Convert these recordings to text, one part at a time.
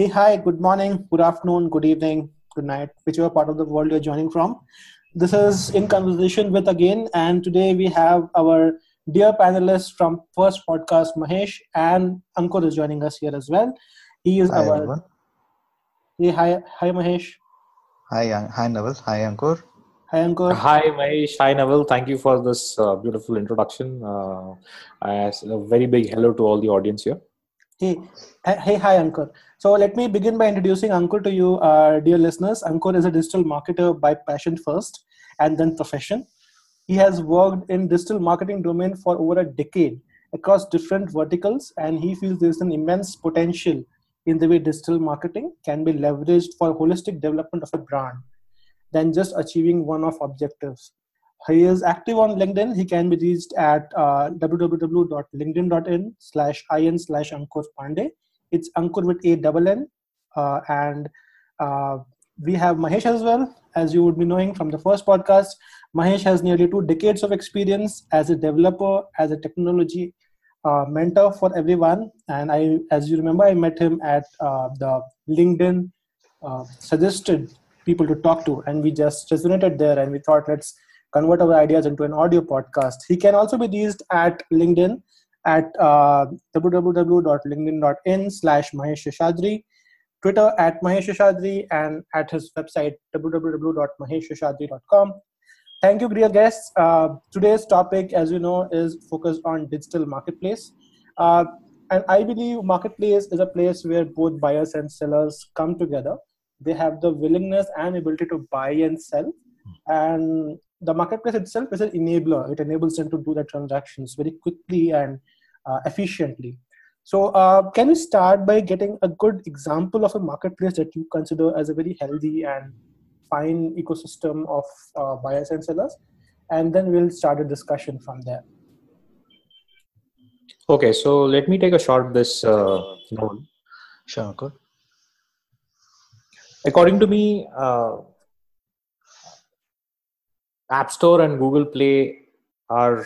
Hey, hi, good morning, good afternoon, good evening, good night, whichever part of the world you're joining from. This is In Conversation with Again, and today we have our dear panelists from First Podcast, Mahesh, and Ankur is joining us here as well. He is Hi, our. everyone. Hey, hi, hi, Mahesh. Hi, hi, Naval. Hi, Ankur. Hi, Ankur. Hi, Mahesh. Hi, Naval. Thank you for this uh, beautiful introduction. Uh, I- a very big hello to all the audience here. Hey, hey, hi, Ankur. So let me begin by introducing Ankur to you, uh, dear listeners. Ankur is a digital marketer by passion first and then profession. He has worked in digital marketing domain for over a decade across different verticals, and he feels there's an immense potential in the way digital marketing can be leveraged for holistic development of a brand than just achieving one of objectives. He is active on LinkedIn. He can be reached at uh, www.linkedin.in slash in slash Ankur Pandey. It's Ankur with a double N. Uh, and uh, we have Mahesh as well, as you would be knowing from the first podcast. Mahesh has nearly two decades of experience as a developer, as a technology uh, mentor for everyone. And I, as you remember, I met him at uh, the LinkedIn uh, suggested people to talk to, and we just resonated there, and we thought let's convert our ideas into an audio podcast. He can also be reached at LinkedIn at uh, www.linkedin.in slash Mahesh Sheshadri, Twitter at Mahesh Sheshadri, and at his website www.maheshsheshadri.com. Thank you, dear guests. Uh, today's topic, as you know, is focused on digital marketplace. Uh, and I believe marketplace is a place where both buyers and sellers come together. They have the willingness and ability to buy and sell. And the marketplace itself is an enabler. It enables them to do the transactions very quickly and uh, efficiently. So, uh, can you start by getting a good example of a marketplace that you consider as a very healthy and fine ecosystem of uh, buyers and sellers? And then we'll start a discussion from there. Okay, so let me take a shot at this. Uh, Naval. Sure, Ankur. According to me, uh, App Store and Google Play are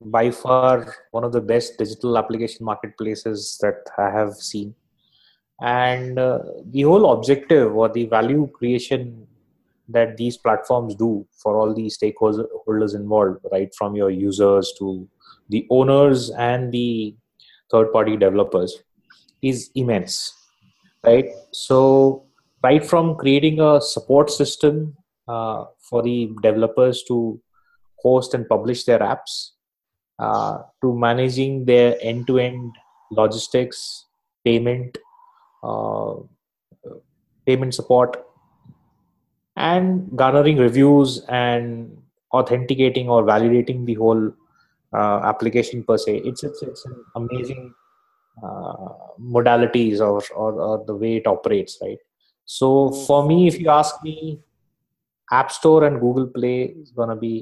by far one of the best digital application marketplaces that I have seen. And uh, the whole objective or the value creation that these platforms do for all the stakeholders involved, right from your users to the owners and the third party developers, is immense, right? So, right from creating a support system uh, for the developers to host and publish their apps uh, to managing their end-to-end logistics payment uh, payment support and garnering reviews and authenticating or validating the whole uh, application per se. It's it's, it's an amazing uh, modalities or, or or the way it operates right? So for me if you ask me app store and google play is going to be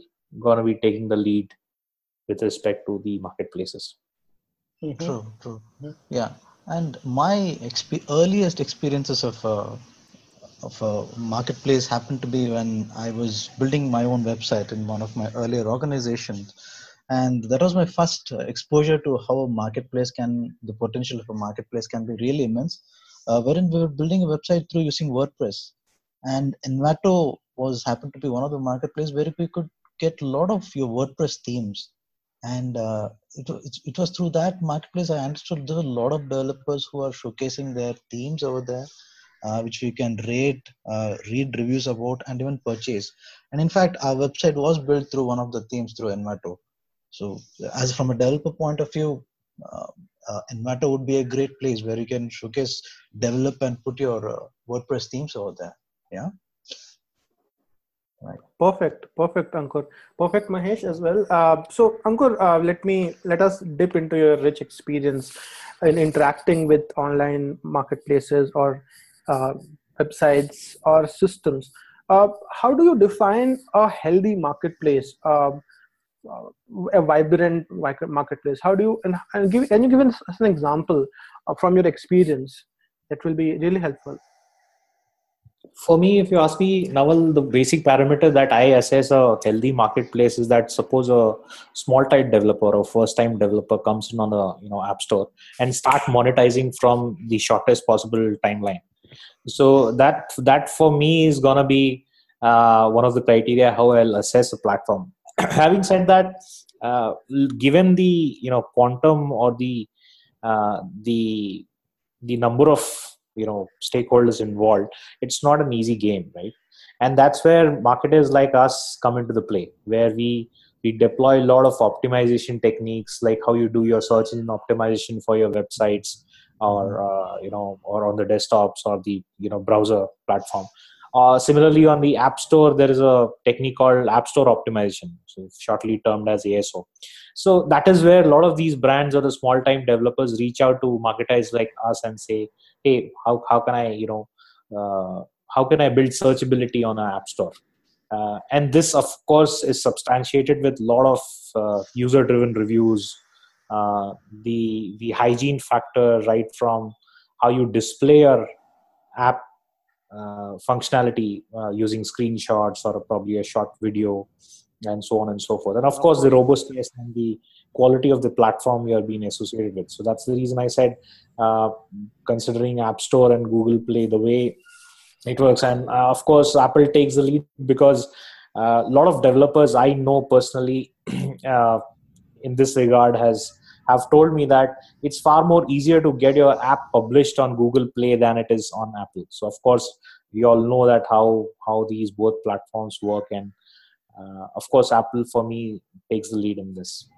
going to be taking the lead with respect to the marketplaces Mhm. True, true. Yeah. And my exp- earliest experiences of uh, of a marketplace happened to be when I was building my own website in one of my earlier organizations, and that was my first uh, exposure to how a marketplace can, the potential of a marketplace can be really immense. Uh, wherein we were building a website through using WordPress, and Envato was happened to be one of the marketplace where we could get a lot of your WordPress themes. And uh, it, it, it was through that marketplace i understood there were a lot of developers who are showcasing their themes over there uh, which we can rate uh, read reviews about and even purchase. And in fact our website was built through one of the themes through envato. So as from a developer point of view uh, uh, envato would be a great place where you can showcase develop and put your uh, wordpress themes over there. Yeah Perfect, perfect, Ankur. Perfect, Mahesh, as well. Uh, so, Ankur, uh, let me let us dip into your rich experience in interacting with online marketplaces or uh, websites or systems. Uh, how do you define a healthy marketplace, uh, uh, a vibrant marketplace? How do you and, and give? Can you give us an example from your experience? That will be really helpful. For me if you ask me Naval, the basic parameter that i assess a healthy marketplace is that suppose a small type developer or first time developer comes in on the you know app store and start monetizing from the shortest possible timeline. So that that for me is gonna be uh, one of the criteria how i'll assess a platform. Having said that uh, given the you know quantum or the uh, the the number of you know stakeholders involved it's not an easy game right? And that's where marketers like us come into the play where we we deploy a lot of optimization techniques like how you do your search engine optimization for your websites or uh, you know or on the desktops or the you know browser platform. Uh, similarly on the app store there is a technique called app store optimization so shortly termed as aso so that is where a lot of these brands or the small time developers reach out to marketers like us and say hey how, how can i you know uh, how can i build searchability on an app store? Uh, and this of course is substantiated with a lot of uh, user driven reviews. Uh, the the hygiene factor right from how you display your app uh, functionality uh, using screenshots or probably a short video and so on and so forth. And of course the robustness and the quality of the platform you are being associated with. So that's the reason i said uh, considering app store and google play the way it works. And uh, of course apple takes the lead because uh, a lot of developers i know personally uh, in this regard has have told me that it's far more easier to get your app published on google play than it is on apple. So of course we all know that how how these both platforms work and uh, of course apple for me takes the lead in this.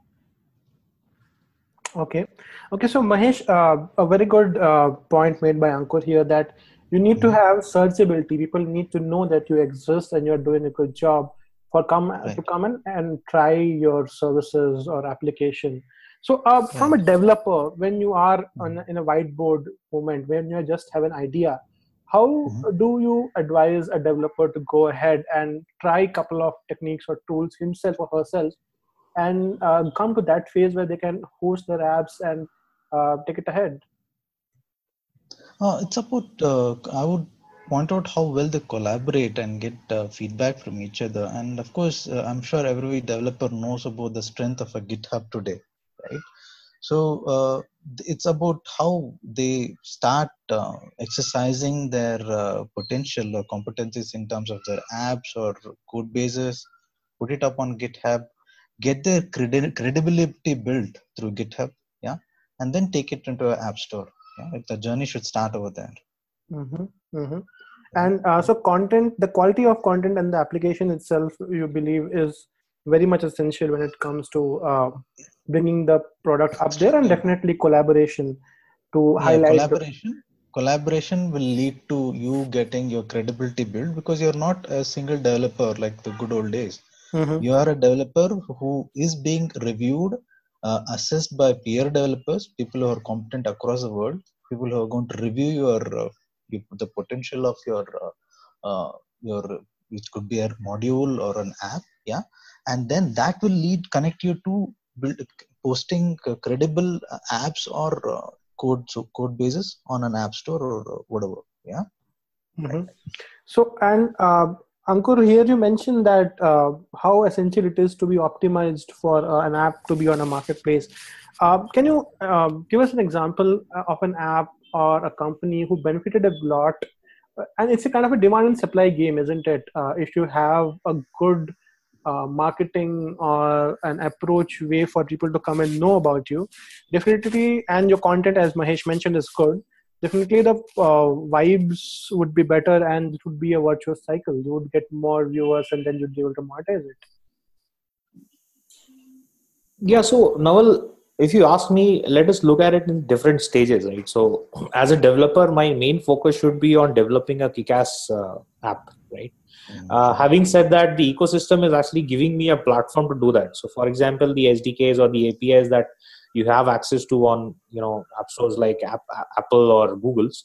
Okay. Okay so mahesh uh, a very good uh, point made by ankur here that you need to have searchability. People need to know that you exist and you're doing a good job for come right. to come in and try your services or application. So uh, from a developer when you are on, mm-hmm. in a whiteboard moment when you just have an idea how mm-hmm. do you advise a developer to go ahead and try a couple of techniques or tools himself or herself and uh, come to that phase where they can host their apps and uh, take it ahead? Uh, it's about uh, i would point out how well they collaborate and get uh, feedback from each other. And of course uh, i'm sure every developer knows about the strength of a github today right so uh, it's about how they start uh, exercising their uh, potential or competencies in terms of their apps or code bases put it up on github get their credi- credibility built through github yeah and then take it into an app store yeah the journey should start over there mm-hmm. Mm-hmm. and uh, so content the quality of content and the application itself you believe is very much essential when it comes to uh, bringing the product up there and definitely collaboration to yeah, highlight collaboration the- collaboration. Will lead to you getting your credibility built because you're not a single developer like the good old days. Mm-hmm. you are a developer who is being reviewed uh, assessed by peer developers people who are competent across the world people who are going to review your uh, the potential of your uh, uh, your which could be a module or an app yeah and then that will lead connect you to build posting credible apps or uh, code so code bases on an app store or whatever yeah mm-hmm. so and uh, Ankur, here you mentioned that uh, how essential it is to be optimized for uh, an app to be on a marketplace. Uh, can you uh, give us an example of an app or a company who benefited a lot? And it's a kind of a demand and supply game, isn't it? if you have a good uh, marketing or an approach way for people to come and know about you. Definitely and your content as mahesh mentioned is good. Definitely the uh, vibes would be better and it would be a virtuous cycle. You would get more viewers and then you'd be able to monetize it. Yeah so Naval, if you ask me let us look at it in different stages right? So as a developer my main focus should be on developing a kick-ass uh, app right. Uh, having said that, the ecosystem is actually giving me a platform to do that. So, for example, the SDKs or the APIs that you have access to on you know app stores like App, Apple or Google's,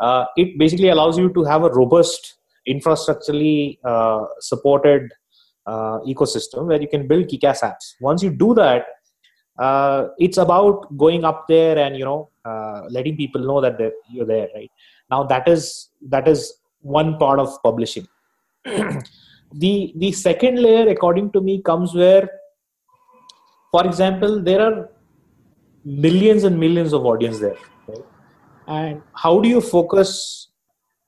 uh, it basically allows you to have a robust, infrastructurally uh, supported uh, ecosystem where you can build kick-ass apps. Once you do that, uh, it's about going up there and you know uh, letting people know that you're there. Right now, that is that is one part of publishing the the second layer according to me comes where for example there are millions and millions of audience there right? and how do you focus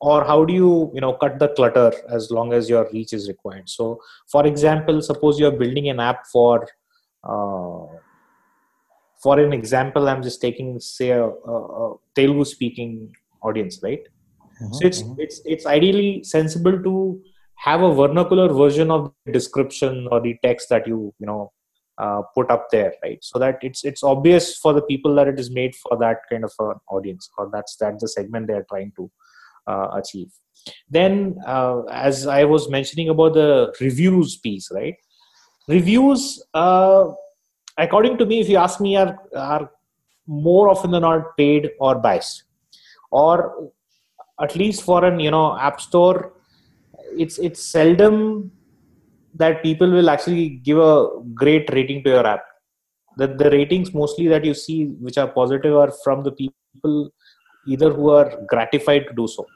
or how do you you know cut the clutter as long as your reach is required so for example suppose you're building an app for uh, for an example i'm just taking say a, a, a telugu speaking audience right Mhm, so it's mhm. it's it's ideally sensible to have a vernacular version of the description or the text that you you know uh, put up there right? So that it's it's obvious for the people that it is made for that kind of an audience or that's that's the segment they are trying to uh, achieve. Then uh, as i was mentioning about the reviews piece right? Reviews uh, according to me if you ask me are are more often than not paid or biased. Or at least for an you know app store it's it's seldom that people will actually give a great rating to your app the, the ratings mostly that you see which are positive are from the people either who are gratified to do so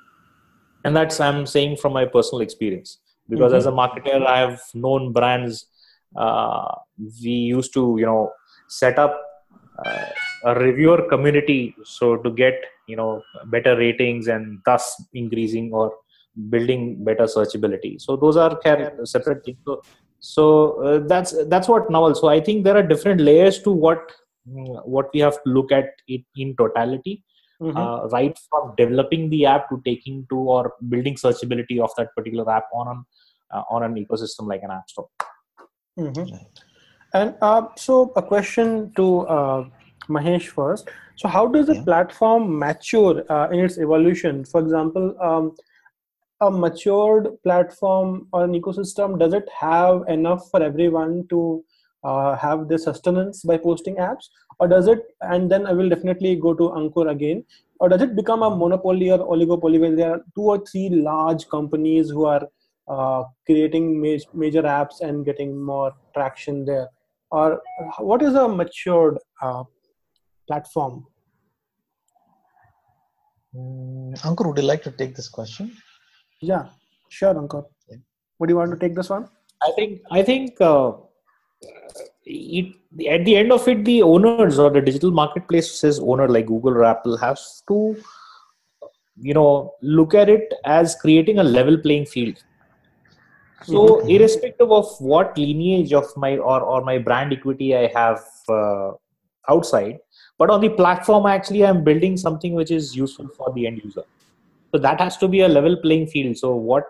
and that's i'm saying from my personal experience because Mhm. as a marketer i have known brands uh, we used to you know set up uh, a reviewer community so to get you know better ratings and thus increasing or building better searchability so those are care- separate things so, so uh, that's that's what Naval so i think there are different layers to what mm, what we have to look at it in totality Mhm. uh, right from developing the app to taking to or building searchability of that particular app on an uh, on an ecosystem like an app store Mhm. And uh, so, a question to uh, Mahesh first. So, how does the Yeah. platform mature uh, in its evolution? For example, um, a matured platform or an ecosystem does it have enough for everyone to uh, have the sustenance by posting apps, or does it? And then I will definitely go to Ankur again. Or does it become a monopoly or oligopoly when there are two or three large companies who are uh, creating ma- major apps and getting more traction there? Or what is a matured uh, platform? Mm, Ankur, would you like to take this question? Yeah, sure, Ankur. Yeah. Would you want to take this one? I think I think uh, it at the end of it, the owners or the digital marketplaces owner like Google or Apple has to you know look at it as creating a level playing field. So Mhm. irrespective of what lineage of my or or my brand equity I have uh, outside, but on the platform actually I'm building something which is useful for the end user. So that has to be a level playing field. So what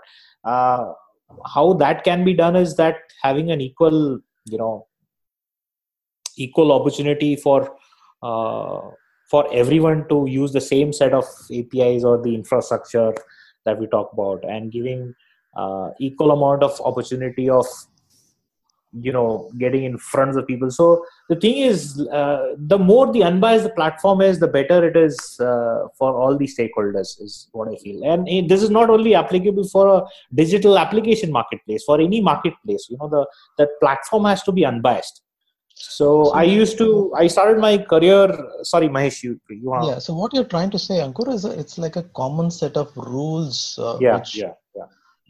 uh, how that can be done is that having an equal you know equal opportunity for uh, for everyone to use the same set of apis or the infrastructure that we talk about and giving uh, equal amount of opportunity of you know getting in front of people. So the thing is uh, the more the unbiased the platform is the better it is uh, for all the stakeholders is what i feel. And it, this is not only applicable for a digital application marketplace for any marketplace you know the the platform has to be unbiased. So So- i used to i started my career sorry mahesh you you want Yeah. So what you're trying to say, Ankur, is a, it's like a common set of rules uh, yeah which yeah yeah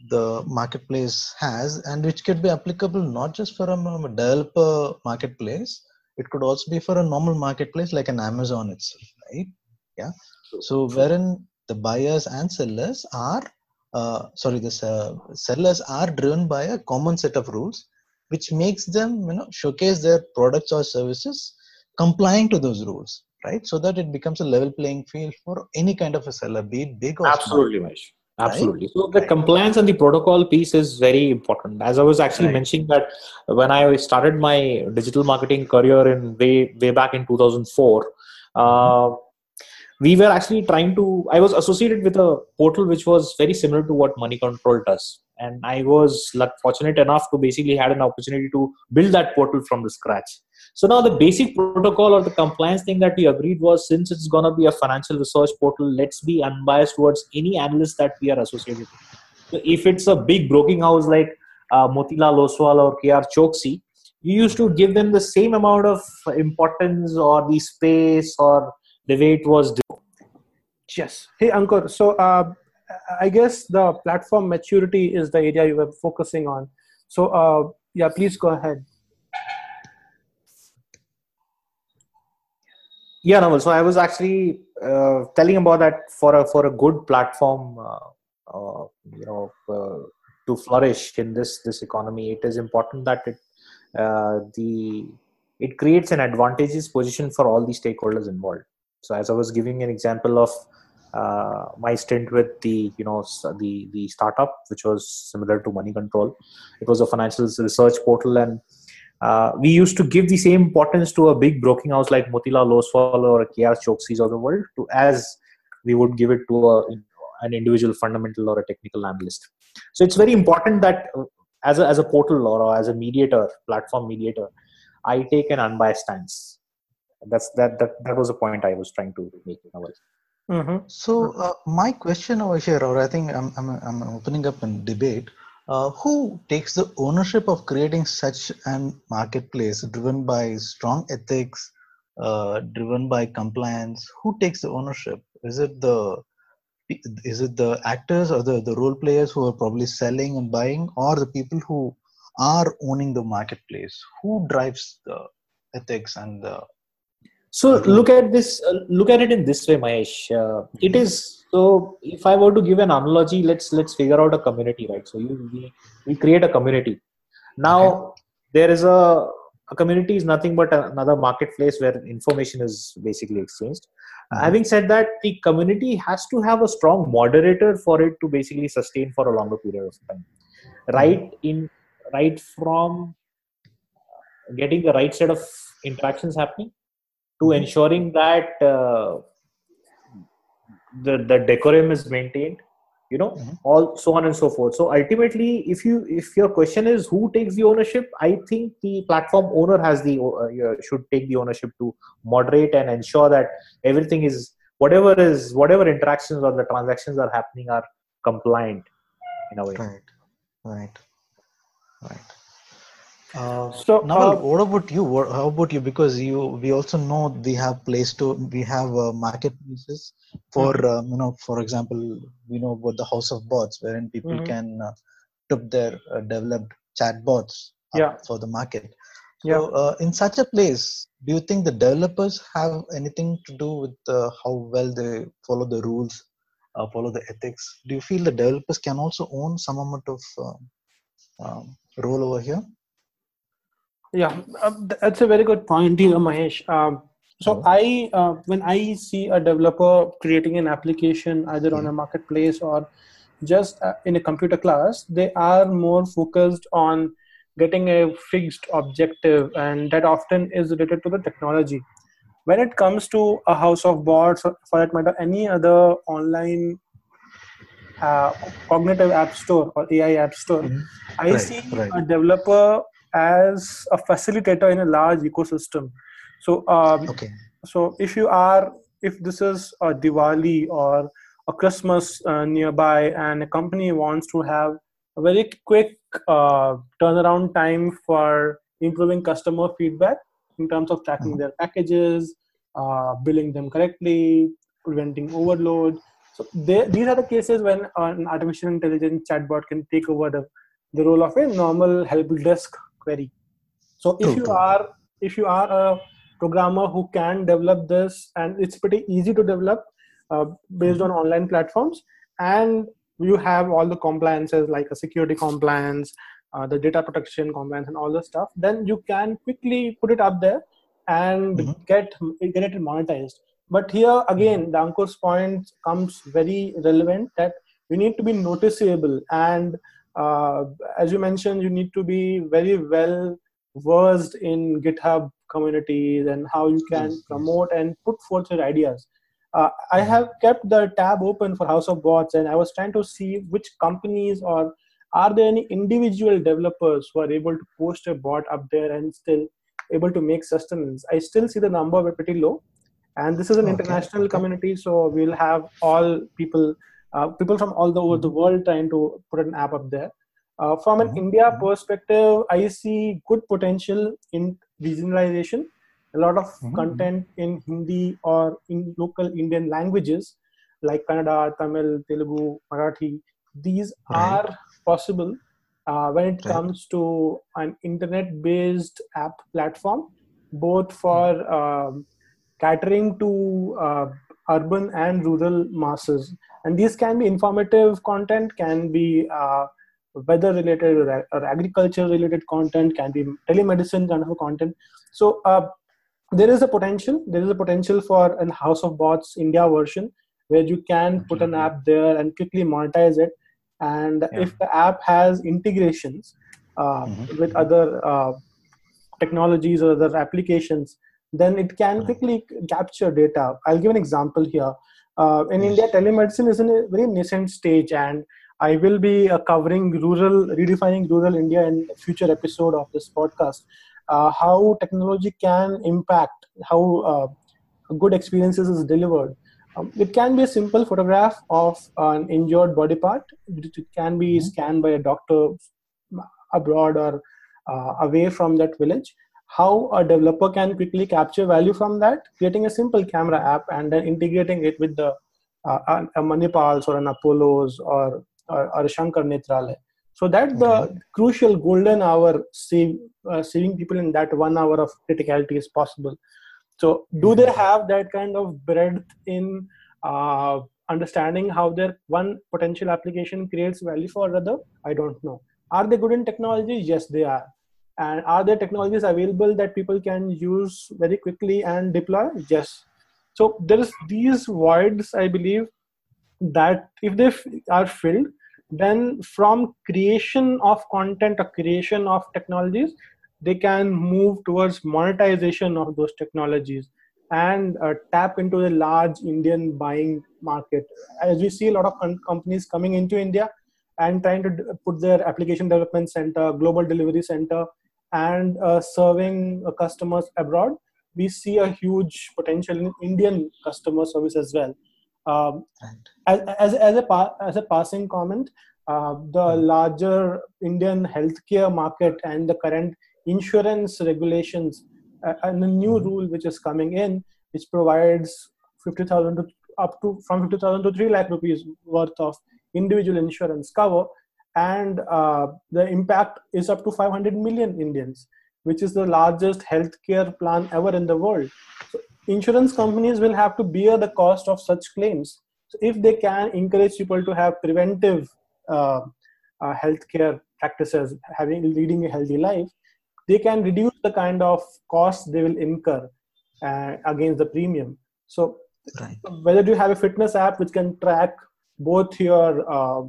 the marketplace has, and which could be applicable not just for a, developer marketplace. It could also be for a normal marketplace like an Amazon itself, right? Yeah. So wherein the buyers and sellers are, uh, sorry, the uh, sellers are driven by a common set of rules, which makes them, you know, showcase their products or services complying to those rules, right? So that it becomes a level playing field for any kind of a seller, be it big or small. Absolutely absolutely so the Right. compliance and the protocol piece is very important as i was actually Right. mentioning that when i started my digital marketing career in way way back in 2004 uh, we were actually trying to i was associated with a portal which was very similar to what money control does and i was fortunate enough to basically had an opportunity to build that portal from the scratch so now the basic protocol or the compliance thing that we agreed was since it's going to be a financial research portal let's be unbiased towards any analyst that we are associated with so if it's a big broking house like uh, motilal oswal or kr choksi you used to give them the same amount of importance or the space or the way it was Yes. Hey, Ankur. So, uh, I guess the platform maturity is the area you were focusing on. So, uh, yeah, please go ahead. Yeah, no. So I was actually uh, telling about that for a for a good platform, uh, uh, you know, uh, to flourish in this this economy, it is important that it uh, the it creates an advantageous position for all the stakeholders involved. So, as I was giving an example of uh, my stint with the you know the the startup, which was similar to Money Control, it was a financial research portal and uh, we used to give the same importance to a big broking house like Motilal Oswal or KR Choksi's of the world to as we would give it to a, an individual fundamental or a technical analyst. So it's very important that uh, as a, as a portal or as a mediator, platform mediator, I take an unbiased stance. That's that that that was the point I was trying to make. Mm-hmm. So uh, my question over here, or I think I'm I'm, I'm opening up a debate uh, who takes the ownership of creating such an marketplace driven by strong ethics, uh, driven by compliance? Who takes the ownership? Is it the is it the actors or the, the role players who are probably selling and buying, or the people who are owning the marketplace? Who drives the ethics and the so look at this. Uh, look at it in this way, Mahesh. Uh, it mm-hmm. is so if I were to give an analogy, let's let's figure out a community, right? So you we, we create a community. Now okay. there is a a community is nothing but another marketplace where information is basically exchanged. Mm-hmm. Having said that, the community has to have a strong moderator for it to basically sustain for a longer period of time. Right mm-hmm. in right from getting the right set of interactions happening to ensuring that uh, the the decorum is maintained you know mm-hmm. all so on and so forth. So ultimately if you if your question is who takes the ownership i think the platform owner has the uh, should take the ownership to moderate and ensure that everything is whatever is whatever interactions or the transactions are happening are compliant in a way. Right. Right. Right uh, so now, uh, what about you? What, how about you? Because you, we also know we have Play Store, we have uh, marketplaces for, mm-hmm. um, you know, for example, we know about the House of Bots, wherein people mm-hmm. can uh, put their uh, developed chatbots yeah. for the market. Yeah. So, uh, in such a place, do you think the developers have anything to do with uh, how well they follow the rules, follow the ethics? Do you feel the developers can also own some amount of um, role over here? Yeah, uh, that's a very good point here, Mahesh. Um, so I, uh, when I see a developer creating an application either on a marketplace or just uh, in a computer class, they are more focused on getting a fixed objective, and that often is related to the technology. When it comes to a house of bots, or for that matter, any other online uh, cognitive app store or AI app store, mm-hmm. I right, see right. a developer as a facilitator in a large ecosystem. So, um, okay. So if you are, if this is a Diwali or a Christmas uh, nearby, and a company wants to have a very quick uh, turnaround time for improving customer feedback in terms of tracking mm-hmm. their packages, uh, billing them correctly, preventing overload. So they, these are the cases when an artificial intelligence chatbot can take over the, the role of a normal help desk query so if you are if you are a programmer who can develop this and it's pretty easy to develop uh, based on online platforms and you have all the compliances like a security compliance uh, the data protection compliance and all the stuff then you can quickly put it up there and mm-hmm. get get it monetized but here again mm-hmm. the ankur's point comes very relevant that you need to be noticeable and uh, as you mentioned, you need to be very well versed in GitHub communities and how you can yes, promote yes. and put forth your ideas. Uh, I mm-hmm. have kept the tab open for House of Bots, and I was trying to see which companies or are there any individual developers who are able to post a bot up there and still able to make sustenance. I still see the number pretty low, and this is an okay. international community, so we'll have all people uh, people from all over the mm-hmm. world trying to put an app up there. Uh, from an mm-hmm. India perspective, I see good potential in regionalization. A lot of mm-hmm. content in Hindi or in local Indian languages like Kannada, Tamil, Telugu, Marathi. These right. are possible uh, when it right. comes to an internet-based app platform, both for um, catering to uh, urban and rural masses. And these can be informative content, can be uh, weather related or, or agriculture related content, can be telemedicine kind of content. So uh, there is a potential. There is a potential for an House of Bots India version where you can put an app there and quickly monetize it. And yeah. if the app has integrations uh, mm-hmm. with other uh, technologies or other applications, then it can quickly capture data. I'll give an example here. Uh, in India, telemedicine is in a very nascent stage, and I will be uh, covering rural, redefining rural India in a future episode of this podcast. Uh, how technology can impact how uh, good experiences is delivered. Um, it can be a simple photograph of an injured body part. It can be mm-hmm. scanned by a doctor abroad or uh, away from that village how a developer can quickly capture value from that, creating a simple camera app and then integrating it with the uh, a, Manipals or an Apollos or, or, or a Shankar Nethralaya. So that the mm-hmm. crucial golden hour save, uh, saving people in that one hour of criticality is possible. So do mm-hmm. they have that kind of breadth in uh, understanding how their one potential application creates value for another? I don't know. Are they good in technology? Yes, they are and are there technologies available that people can use very quickly and deploy? Yes. So there is these voids i believe that if they f- are filled then from creation of content or creation of technologies they can move towards monetization of those technologies and uh, tap into the large indian buying market. As we see a lot of com- companies coming into india and trying to d- put their application development center global delivery center and uh, serving uh, customers abroad, we see a huge potential in Indian customer service as well. Um, as, as, as, a, as a passing comment, uh, the mm-hmm. larger Indian healthcare market and the current insurance regulations uh, and the new mm-hmm. rule which is coming in, which provides 50,000 up to from 50,000 to 3 lakh rupees worth of individual insurance cover and uh, the impact is up to 500 million Indians, which is the largest healthcare plan ever in the world. So insurance companies will have to bear the cost of such claims. So if they can encourage people to have preventive uh, uh, healthcare practices, having leading a healthy life, they can reduce the kind of costs they will incur uh, against the premium. So right. whether you have a fitness app which can track both your uh,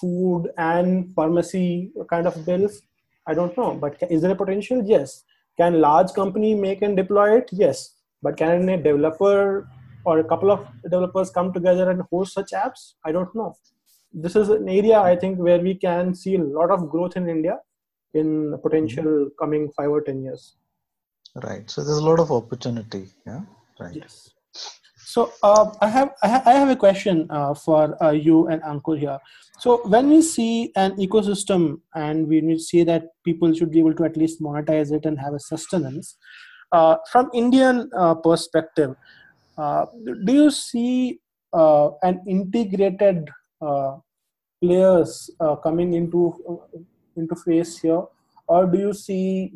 food and pharmacy kind of bills? I don't know but is there a potential? Yes. Can large company make and deploy it? Yes. But can a developer or a couple of developers come together and host such apps? I don't know. This is an area i think where we can see a lot of growth in india in potential mm-hmm. coming 5 or 10 years. Right. So there's a lot of opportunity yeah? Right. Yes so uh, I have I, ha- I, have a question uh, for uh, you and Ankur here. So when we see an ecosystem and we see that people should be able to at least monetize it and have a sustenance, uh, from Indian uh, perspective, uh, do you see an integrated players coming into into face here, or do you see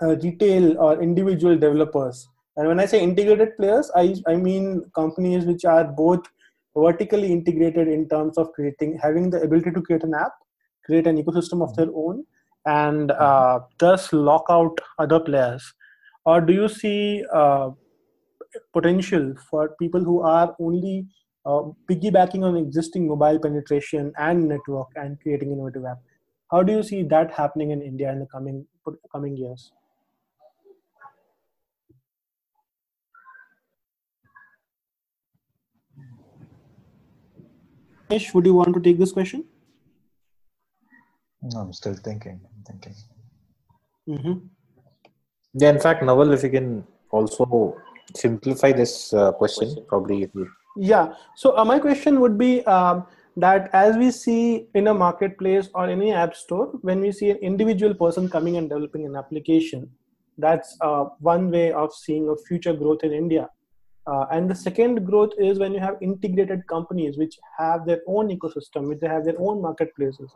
retail or individual developers? And when I say integrated players, I, I mean companies which are both vertically integrated in terms of creating, having the ability to create an app, create an ecosystem of their own, and uh, just lock out other players. Or do you see uh, potential for people who are only uh, piggybacking on existing mobile penetration and network and creating innovative app? How do you see that happening in India in the coming coming years? Would you want to take this question? No, I'm still thinking. I'm thinking. Mm-hmm. Yeah, in fact, Naval, if you can also simplify this uh, question, probably it will. Yeah. So uh, my question would be um, that as we see in a marketplace or any app store, when we see an individual person coming and developing an application, that's uh, one way of seeing a future growth in India. Uh, and the second growth is when you have integrated companies which have their own ecosystem, which they have their own marketplaces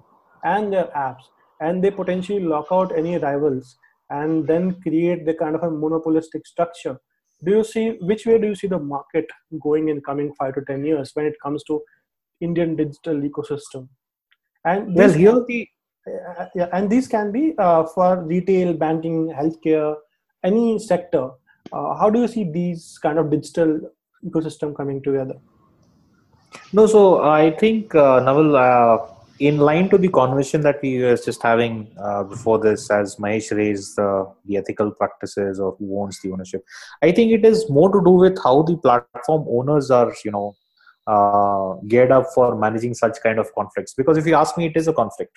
and their apps, and they potentially lock out any rivals and then create the kind of a monopolistic structure do you see which way do you see the market going in coming five to ten years when it comes to Indian digital ecosystem? And Well, here the uh, yeah, and these can be uh, for retail, banking, healthcare, any sector. Uh, how do you see these kind of digital ecosystem coming together? No, so I think uh, Naval, uh, in line to the conversation that we were just having uh, before this, as Mahesh raised uh, the ethical practices or who owns the ownership, I think it is more to do with how the platform owners are, you know, uh, geared up for managing such kind of conflicts. Because if you ask me, it is a conflict.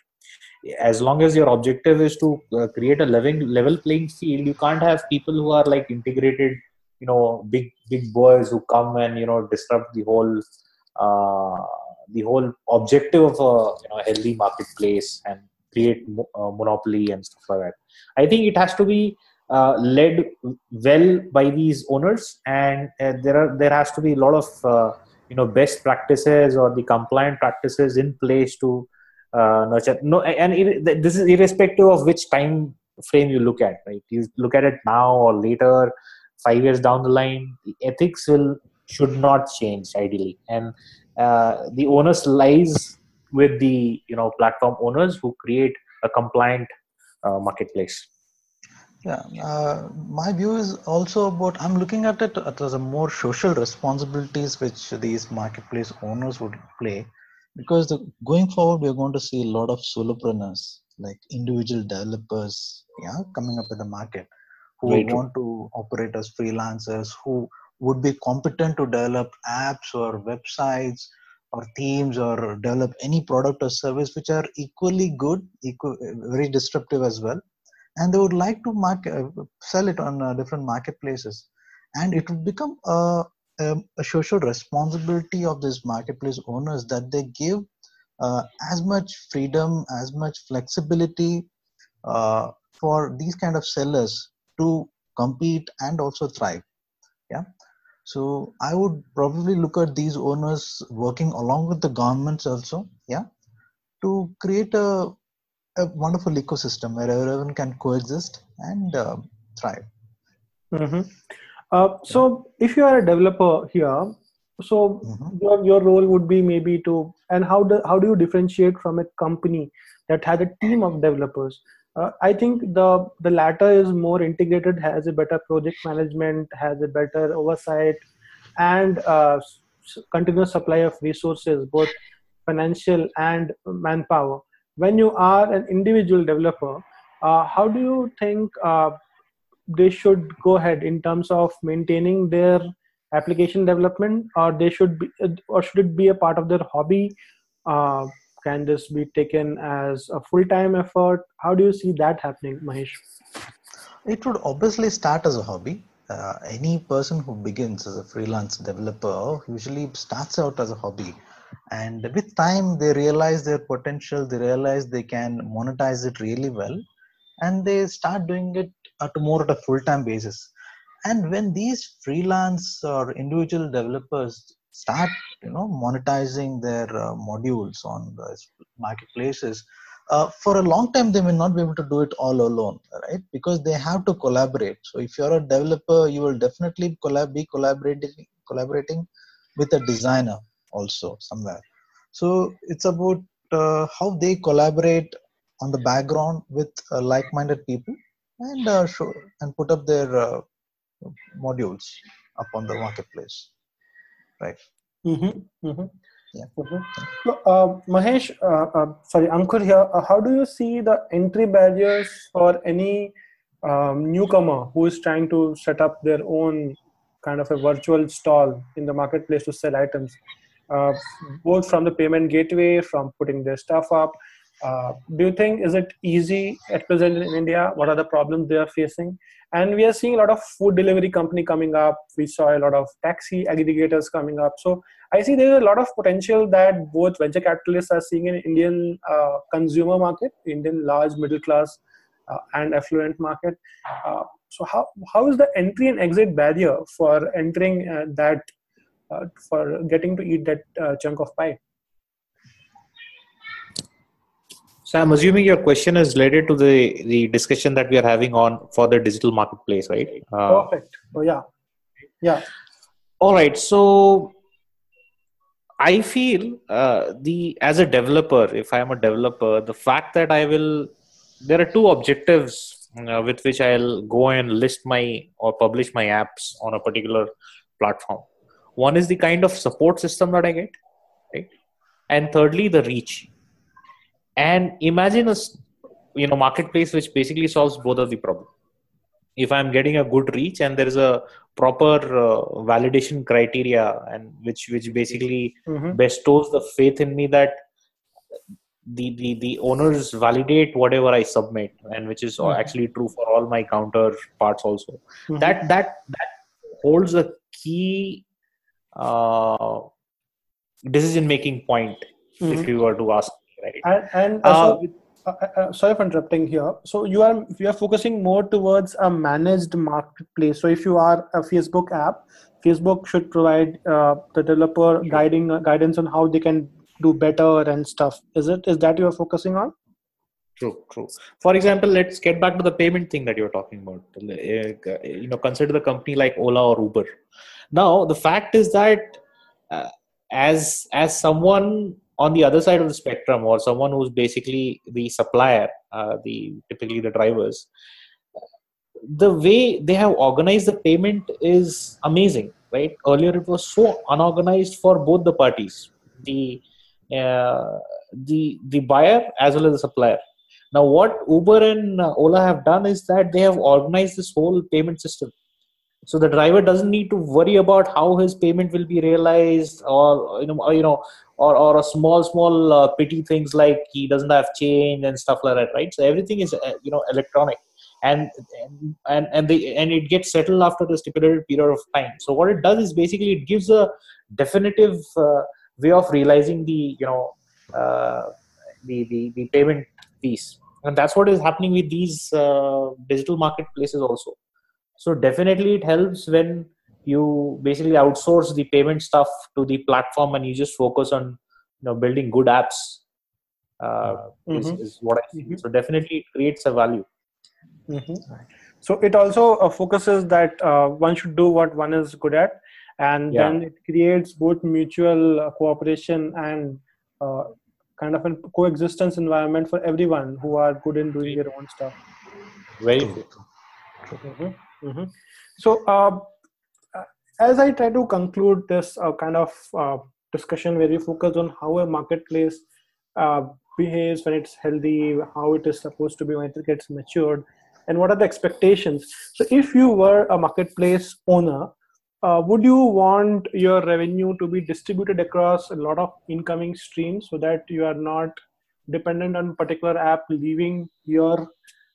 As long as your objective is to uh, create a level level playing field, you can't have people who are like integrated, you know, big big boys who come and you know disrupt the whole uh, the whole objective of a you know, healthy marketplace and create mo- uh, monopoly and stuff like that. I think it has to be uh, led well by these owners, and uh, there are there has to be a lot of uh, you know best practices or the compliant practices in place to uh, nurture. No, and it, this is irrespective of which time frame you look at. Right, you look at it now or later, five years down the line, the ethics will should not change ideally and uh, the onus lies with the you know platform owners who create a compliant uh, marketplace Yeah, uh, my view is also about I'm looking at it as a more social responsibilities which these marketplace owners would play because the, going forward we're going to see a lot of solopreneurs like individual developers yeah coming up in the market who Very true. want to operate as freelancers who would be competent to develop apps or websites or themes or develop any product or service which are equally good equal, very disruptive as well and they would like to market, uh, sell it on uh, different marketplaces and it would become a, a, a social responsibility of these marketplace owners that they give uh, as much freedom as much flexibility uh, for these kind of sellers to compete and also thrive. Yeah. So i would probably look at these owners working along with the governments also yeah to create a, a wonderful ecosystem where everyone can coexist and uh, thrive. Mhm. Uh, so, if you are a developer here, so Mhm. your, your role would be maybe to, and how do how do you differentiate from a company that has a team of developers? Uh, I think the the latter is more integrated, has a better project management, has a better oversight, and uh, continuous supply of resources, both financial and manpower. When you are an individual developer, uh, how do you think? They should go ahead in terms of maintaining their application development or they should be or should it be a part of their hobby? Uh, can this be taken as a full-time effort? How do you see that happening mahesh? It would obviously start as a hobby. Uh, any person who begins as a freelance developer usually starts out as a hobby. And with time they realize their potential they realize they can monetize it really well and they start doing it at more at a full-time basis. And when these freelance or individual developers start you know monetizing their uh, modules on the marketplaces uh, for a long time they may not be able to do it all alone right? Because they have to collaborate. So if you're a developer you will definitely collab- be collaborating collaborating with a designer also somewhere. So it's about uh, how they collaborate on the background with uh, like-minded people and uh, show and put up their uh, modules up on the marketplace right mm-hmm. Mm-hmm. Yeah. Mhm. So, uh, Mahesh, uh, uh, sorry, Ankur here. Uh, how do you see the entry barriers for any um, newcomer who is trying to set up their own kind of a virtual stall in the marketplace to sell items, uh, both from the payment gateway, from putting their stuff up? Uh, do you think is it easy at present in India? What are the problems they are facing? And we are seeing a lot of food delivery company coming up. We saw a lot of taxi aggregators coming up. So I see there is a lot of potential that both venture capitalists are seeing in Indian uh, consumer market, Indian large middle class uh, and affluent market. Uh, so how how is the entry and exit barrier for entering uh, that uh, for getting to eat that chunk of pie? So i'm assuming your question is related to the the discussion that we are having on for the digital marketplace right uh, Perfect. Oh yeah. Yeah. All right. So I feel uh, the as a developer, if I am a developer, the fact that I will, there are two objectives uh, with which I'll go and list my or publish my apps on a particular platform. One is the kind of support system that I get, right? And thirdly, the reach. And imagine a you know marketplace which basically solves both of the problem if i'm getting a good reach and there is a proper uh, validation criteria and which which basically Mhm. bestows the faith in me that the, the the owners validate whatever i submit and which is Mhm. actually true for all my counterparts also Mhm. that that that holds a key uh, decision making point if you were to ask right and, and Uh, also, uh, uh, uh, sorry for interrupting here so you are you are focusing more towards a managed marketplace so if you are a facebook app facebook should provide uh, the developer guiding uh, guidance on how they can do better and stuff is it is that you are focusing on True, true. For example, let's get back to the payment thing that you're talking about. Uh, You know, consider the company like Ola or Uber. Now, the fact is that uh, as as someone on the other side of the spectrum, or someone who's basically the supplier, uh, the typically the drivers, the way they have organized the payment is amazing. Right? Earlier, it was so unorganized for both the parties, the uh, the the buyer as well as the supplier now, what Uber and uh, Ola have done is that they have organized this whole payment system. So the driver doesn't need to worry about how his payment will be realized, or you know, or, you know, or or a small small uh, petty things like he doesn't have change and stuff like that, right? So everything is uh, you know electronic, and and and the and it gets settled after the stipulated period of time. So what it does is basically it gives a definitive uh, way of realizing the you know uh, the, the the payment piece and that's what is happening with these uh, digital marketplaces also so definitely it helps when you basically outsource the payment stuff to the platform and you just focus on you know building good apps uh, is, Mhm. is what i see Mhm. so definitely it creates a value Mhm. So it also uh, focuses that uh, one should do what one is good at, and Yeah. then it creates both mutual uh, cooperation and uh, kind of a coexistence environment for everyone who are good in doing their own stuff. very true. Mhm, mhm. So, uh, as I try to conclude this uh, kind of uh, discussion where we focus on how a marketplace uh, behaves when it's healthy, how it is supposed to be when it gets matured, and what are the expectations. So, if you were a marketplace owner, uh, would you want your revenue to be distributed across a lot of incoming streams so that you are not dependent on particular app leaving your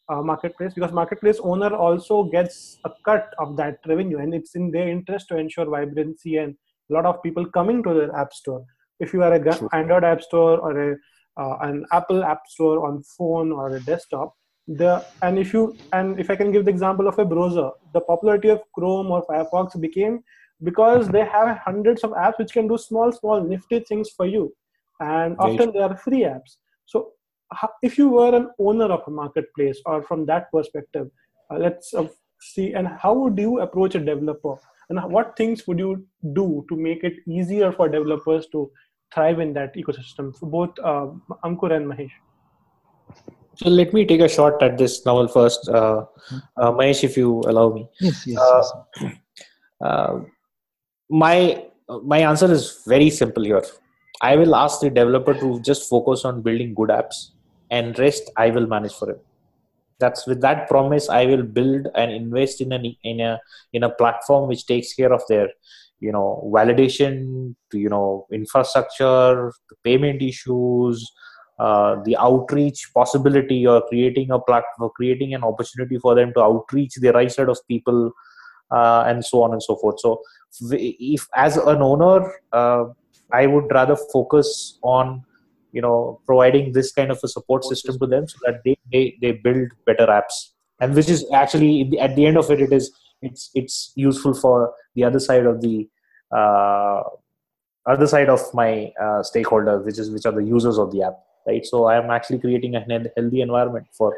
uh, marketplace because marketplace owner also gets a cut of that revenue and it's in their interest to ensure vibrancy and a lot of people coming to their app store. If you are a True. android app store or a uh, an apple app store on phone or a desktop the and if you and if i can give the example of a browser the popularity of chrome or firefox became because they have hundreds of apps which can do small small nifty things for you and often they are free apps. So how, if you were an owner of a marketplace or from that perspective uh, let's uh, see and how would you approach a developer? And what things would you do to make it easier for developers to thrive in that ecosystem for both uh, ankur and mahesh? So let me take a shot at this Naval first. Uh, uh, mahesh if you allow me. Yes, yes, Uh, yes. uh, my my answer is very simple here. I will ask the developer to just focus on building good apps and rest i will manage for him that's with that promise i will build and invest in an in a in a platform which takes care of their you know validation to you know infrastructure payment issues uh, the outreach possibility or creating a platform creating an opportunity for them to outreach the right side of people uh, and so on and so forth. So if as an owner uh, i would rather focus on you know providing this kind of a support system to them so that they they, they build better apps and which is actually at the end of it it is it's it's useful for the other side of the uh, other side of my uh, stakeholders which is which are the users of the app right so i am actually creating a healthy environment for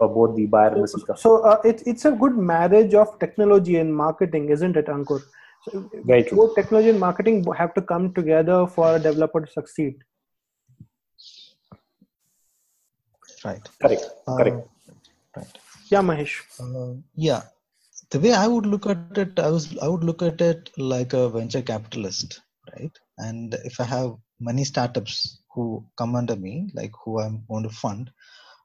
for both the buyer and the seeker. So uh, it's it's a good marriage of technology and marketing, isn't it, Ankur? So Very true. both technology and marketing have to come together for a developer to succeed. Right. Correct. Uh, Correct. right. Yeah, Mahesh. Uh, yeah. The way I would look at it, I was I would look at it like a venture capitalist, right? And if I have many startups who come under me, like who I'm going to fund,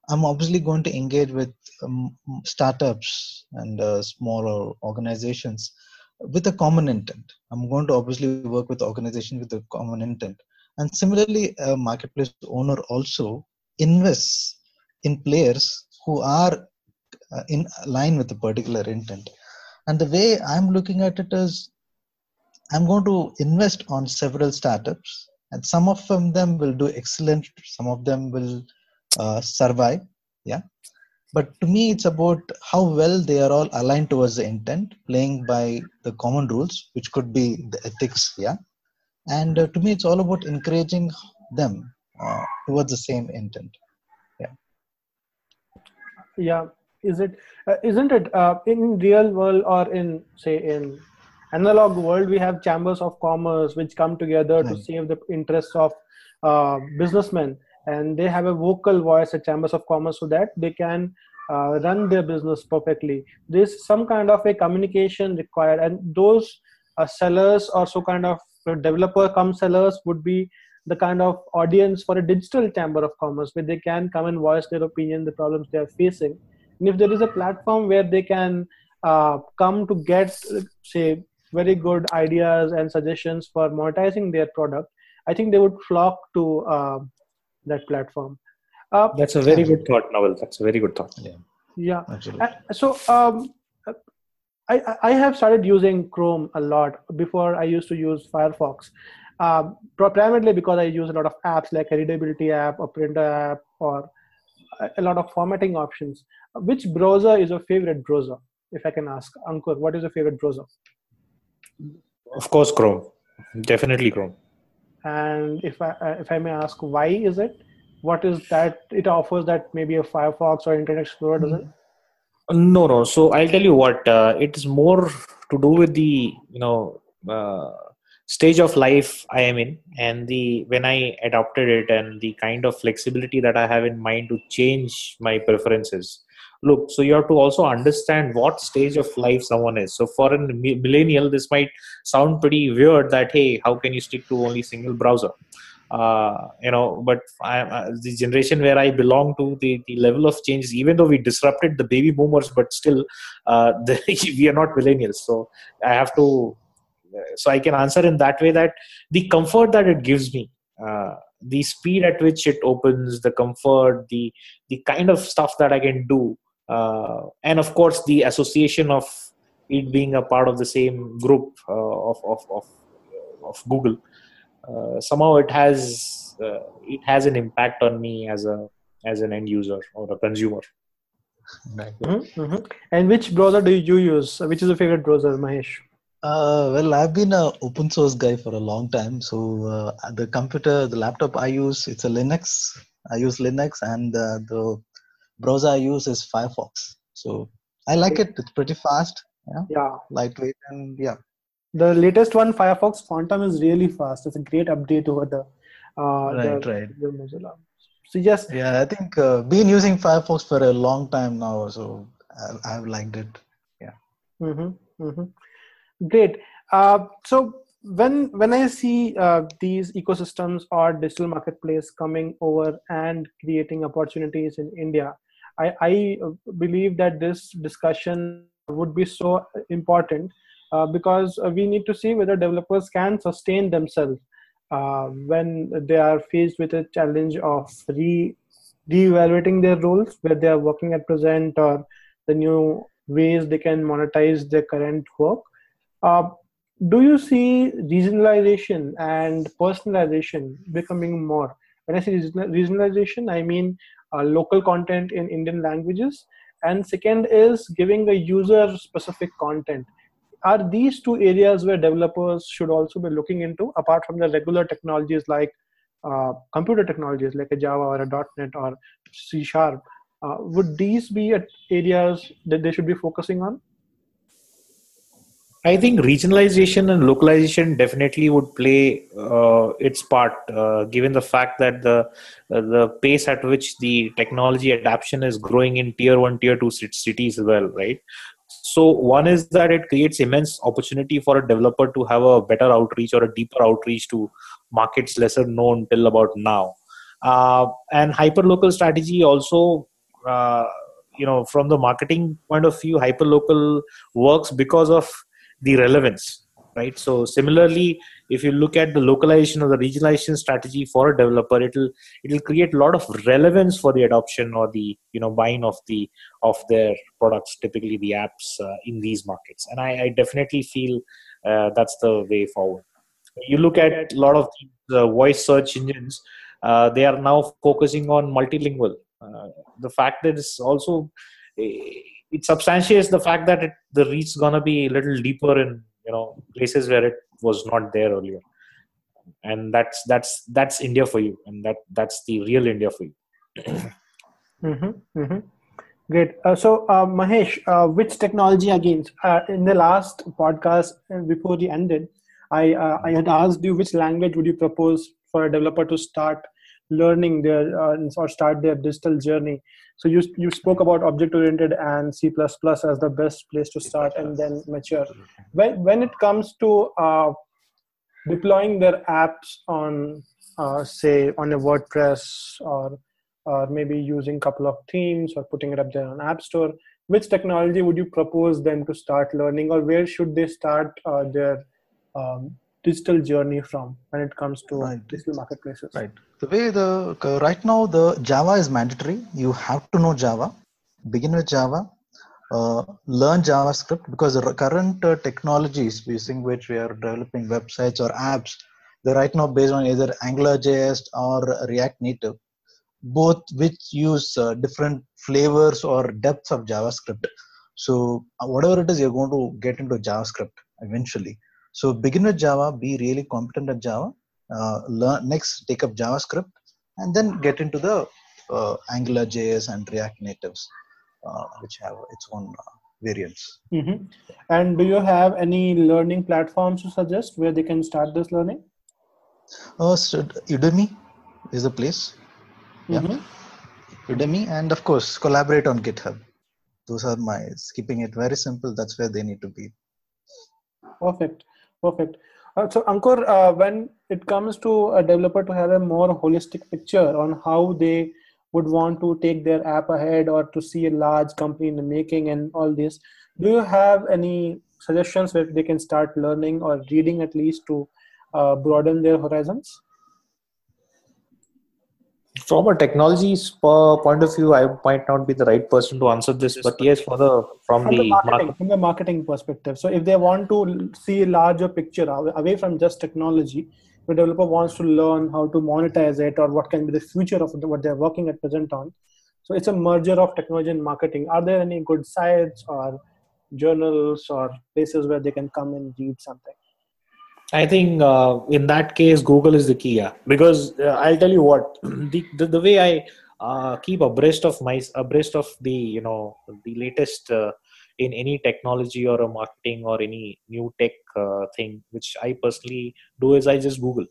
I'm obviously going to engage with um, startups and uh, smaller organizations with a common intent. I'm going to obviously work with organizations with a common intent. And similarly, a marketplace owner also invests in players who are uh, in line with a particular intent. And the way I'm looking at it is, I'm going to invest on several startups, and some of them, will do excellent. Some of them will uh, survive. Yeah, but to me, it's about how well they are all aligned towards the intent, playing by the common rules, which could be the ethics. Yeah, and uh, to me, it's all about encouraging them uh, towards the same intent. Yeah. Is it uh, isn't it uh, in real world or in say in analog world we have chambers of commerce which come together to Right. save the interests of uh, businessmen. And they have a vocal voice at chambers of commerce so that they can uh, run their business perfectly. There's some kind of a communication required. And those uh, sellers or so kind of developer come sellers would be the kind of audience for a digital chamber of commerce where they can come and voice their opinion the problems they are facing and if there is a platform where they can uh, come to get say very good ideas and suggestions for monetizing their product i think they would flock to uh, that platform uh, That's a very good thought, Naval. That's a very good thought. yeah Absolutely. uh, so um, I, I have started using Chrome a lot. Before I used to use Firefox, um, primarily because I use a lot of apps like a readability app, a printer app, or a- lot of formatting options. Which browser is your favorite browser? If I can ask, Ankur, what is your favorite browser? Of course, Chrome. Definitely Chrome. And if I uh, if I may ask, why is it? What is that it offers that maybe a Firefox or Internet Explorer doesn't? No, no. So I'll tell you what. Uh, it is more to do with the you know uh, stage of life I am in, and the when I adopted it, and the kind of flexibility that I have in mind to change my preferences. Look, so you have to also understand what stage of life someone is. So for a millennial, this might sound pretty weird that hey, how can you stick to only single browser? uh, you know but I, uh, the generation where i belong to the, the level of changes even though we disrupted the baby boomers but still uh, the, we are not millennials so i have to so i can answer in that way that the comfort that it gives me uh, the speed at which it opens the comfort the the kind of stuff that i can do uh, and of course the association of it being a part of the same group uh, of, of, of, of google uh, somehow it has uh, it has an impact on me as a as an end user or a consumer Right. Mm-hmm, mm-hmm. And which browser do you use? Which is your favorite browser, Mahesh? Uh, well, I've been a open source guy for a long time. So uh, the computer, the laptop I use, it's a Linux. I use Linux, and uh, the browser I use is Firefox. So I like it. It's pretty fast, yeah, Yeah, lightweight, and yeah, the latest one, Firefox Quantum, is really fast. It's a great update over the uh, Right, the, right. the Mozilla. So yes, yeah. I think uh, been using Firefox for a long time now, so I, I've liked it. Yeah. Mm hmm great. Uh, so when when I see uh, these ecosystems or digital marketplace coming over and creating opportunities in India, I, I uh, believe that this discussion would be so important uh, because uh, we need to see whether developers can sustain themselves uh, when they are faced with a challenge of re re-evaluating their roles where they are working at present or the new ways they can monetize their current work. Uh, do you see regionalization and personalization becoming more? When I say regionalization, I mean uh, local content in Indian languages, and second is giving a user-specific content. Are these two areas where developers should also be looking into, apart from the regular technologies like uh, computer technologies like a Java or a .NET or C Sharp? Uh, would these be areas that they should be focusing on? I think regionalization and localization definitely would play uh, its part, uh, given the fact that the uh, the pace at which the technology adoption is growing in tier one, tier two cities as well, right? So one is that it creates immense opportunity for a developer to have a better outreach or a deeper outreach to markets lesser known till about now, uh, and hyperlocal strategy also. Uh, you know, from the marketing point of view, hyperlocal works because of the relevance right? So similarly if you look at the localization or the regionalization strategy for a developer it'll it'll create a lot of relevance for the adoption or the you know buying of the of their products typically the apps uh, in these markets. And I, I definitely feel uh, that's the way forward. You look at a lot of the uh, voice search engines uh, they are now focusing on multilingual. Uh, the fact that it's also eh, it substantiates the fact that it, the reach is gonna be a little deeper in you know places where it was not there earlier. And that's that's that's india for you. And that that's the real india for you. Mm-hmm, mm-hmm. great. Uh, so uh, mahesh uh, which technology again? Uh, in the last podcast uh, before the ended i uh, i had asked you which language would you propose for a developer to start learning their or start their digital journey so you you spoke about object oriented and c++ as the best place to start and then mature. When when it comes to uh, deploying their apps on uh, say on a wordpress or or maybe using a couple of themes or putting it up there on app store which technology would you propose them to start learning or where should they start uh, their um, digital journey from when it comes to right. digital marketplaces. Right. The way the right now the java is mandatory. You have to know java. Begin with java. Uh, learn javascript because the current uh, technologies using which we are developing websites or apps they're right now based on either angularjs or react native both which use uh, different flavors or depths of javascript. So uh, whatever it is you're going to get into javascript eventually so begin with Java, be really competent at Java. Uh, learn next, take up JavaScript, and then get into the uh, Angular JS and React natives, uh, which have its own uh, variants. Mm-hmm. And do you have any learning platforms to suggest where they can start this learning? Uh, so Udemy is a place. Yeah. Mm-hmm. Udemy, and of course, collaborate on GitHub. Those are my keeping it very simple. That's where they need to be. Perfect. Perfect. Uh, so, Ankur, uh, when it comes to a developer to have a more holistic picture on how they would want to take their app ahead or to see a large company in the making and all this, do you have any suggestions where they can start learning or reading at least to uh, broaden their horizons? From a technology point of view, I might not be the right person to answer this, but yes, for the from, from the, the marketing, from the marketing perspective. So if they want to see a larger picture away from just technology, the developer wants to learn how to monetize it or what can be the future of what they're working at present on. So it's a merger of technology and marketing. Are there any good sites or journals or places where they can come and read something? I think uh, in that case, Google is the key. Yeah, because uh, I'll tell you what the the, the way I uh, keep abreast of my abreast of the you know the latest uh, in any technology or a marketing or any new tech uh, thing, which I personally do is I just Google.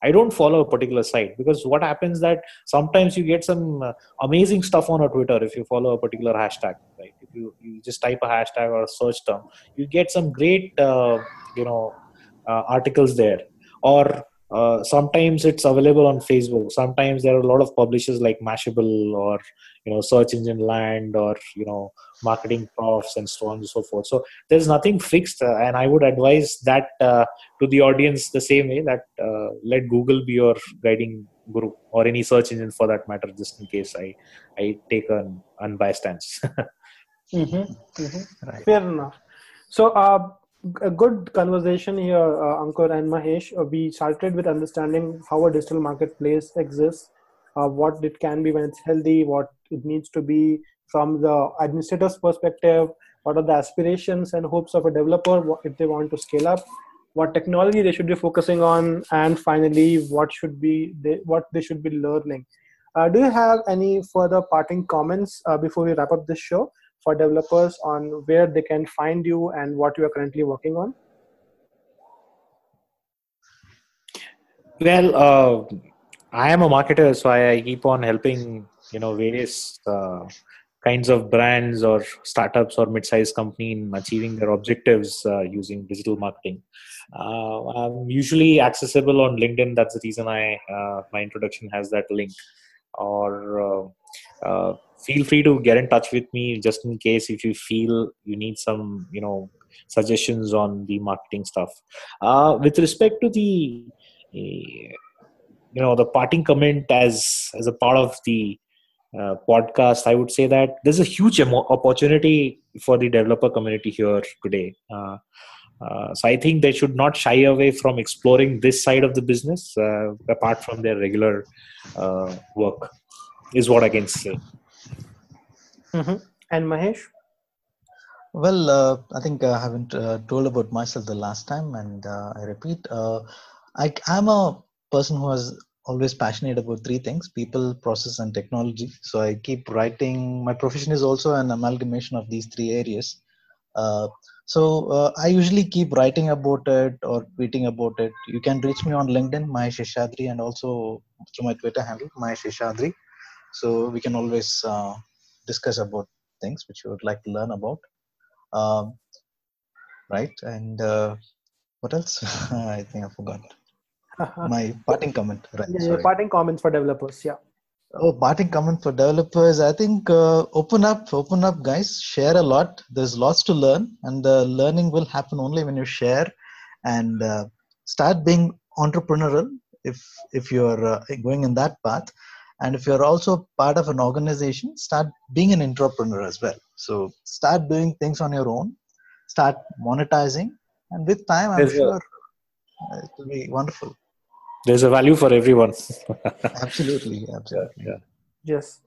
I don't follow a particular site because what happens that sometimes you get some uh, amazing stuff on a Twitter if you follow a particular hashtag. Right? If you you just type a hashtag or a search term, you get some great you know uh, articles there or uh, sometimes it's available on facebook sometimes there are a lot of publishers like mashable or you know search engine land or you know marketing profs and so on and so forth so there's nothing fixed uh, and i would advise that uh, to the audience the same way that uh, let google be your guiding guru or any search engine for that matter just in case i i take an unbiased stance mm-hmm. Mm-hmm. Right. fair enough so uh, a good conversation here, uh, Ankur and Mahesh. Uh, we started with understanding how a digital marketplace exists, uh, what it can be when it's healthy, what it needs to be from the administrator's perspective, what are the aspirations and hopes of a developer if they want to scale up, what technology they should be focusing on, and finally, what should be they, what they should be learning. Uh, do you have any further parting comments uh, before we wrap up this show for developers on where they can find you and what you are currently working on? Well, uh, I am a marketer, so I, keep on helping you know various uh, kinds of brands or startups or mid-sized company in achieving their objectives uh, using digital marketing. Uh, I'm usually accessible on LinkedIn. That's the reason I uh, my introduction has that link. Or uh, feel free to get in touch with me just in case if you feel you need some you know suggestions on the marketing stuff. with respect to the you know the parting comment as as a part of the uh, podcast i would say that there's a huge opportunity for the developer community here today uh, uh, so i think they should not shy away from exploring this side of the business uh, apart from their regular uh, work is what i can say mm-hmm. and mahesh well uh, i think i haven't told about myself the last time and i repeat I, i'm a person who has always passionate about three things people process and technology so i keep writing my profession is also an amalgamation of these three areas uh, so uh, i usually keep writing about it or tweeting about it you can reach me on linkedin mahesh Seshadri, and also through my twitter handle mahesh Seshadri. so we can always uh, discuss about things which you would like to learn about. Um, right and uh, what else? I think i forgot. My parting comment right yeah, parting comments for developers yeah. Oh parting comment for developers. I think uh, open up open up guys. Share a lot. There's lots to learn and the learning will happen only when you share. And uh, start being entrepreneurial if if you're uh, going in that path and if you're also part of an organization start being an entrepreneur as well. So start doing things on your own start monetizing and with time i'm There's sure a- it will be wonderful. There's a value for everyone. Absolutely absolutely. Yeah, yeah. yes.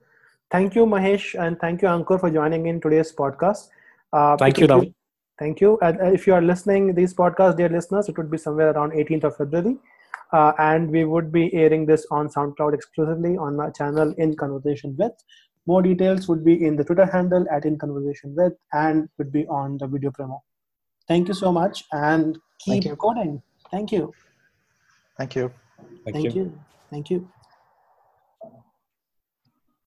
Thank you mahesh and thank you ankur for joining in today's podcast. Uh, thank you Ram. thank you. And if you are listening these podcasts dear listeners it would be somewhere around 18th of february uh, and we would be airing this on soundcloud exclusively on my channel in conversation with more details would be in the twitter handle at in conversation with and would be on the video promo thank you so much and keep coding thank you thank you Thank, Thank you. you. Thank you.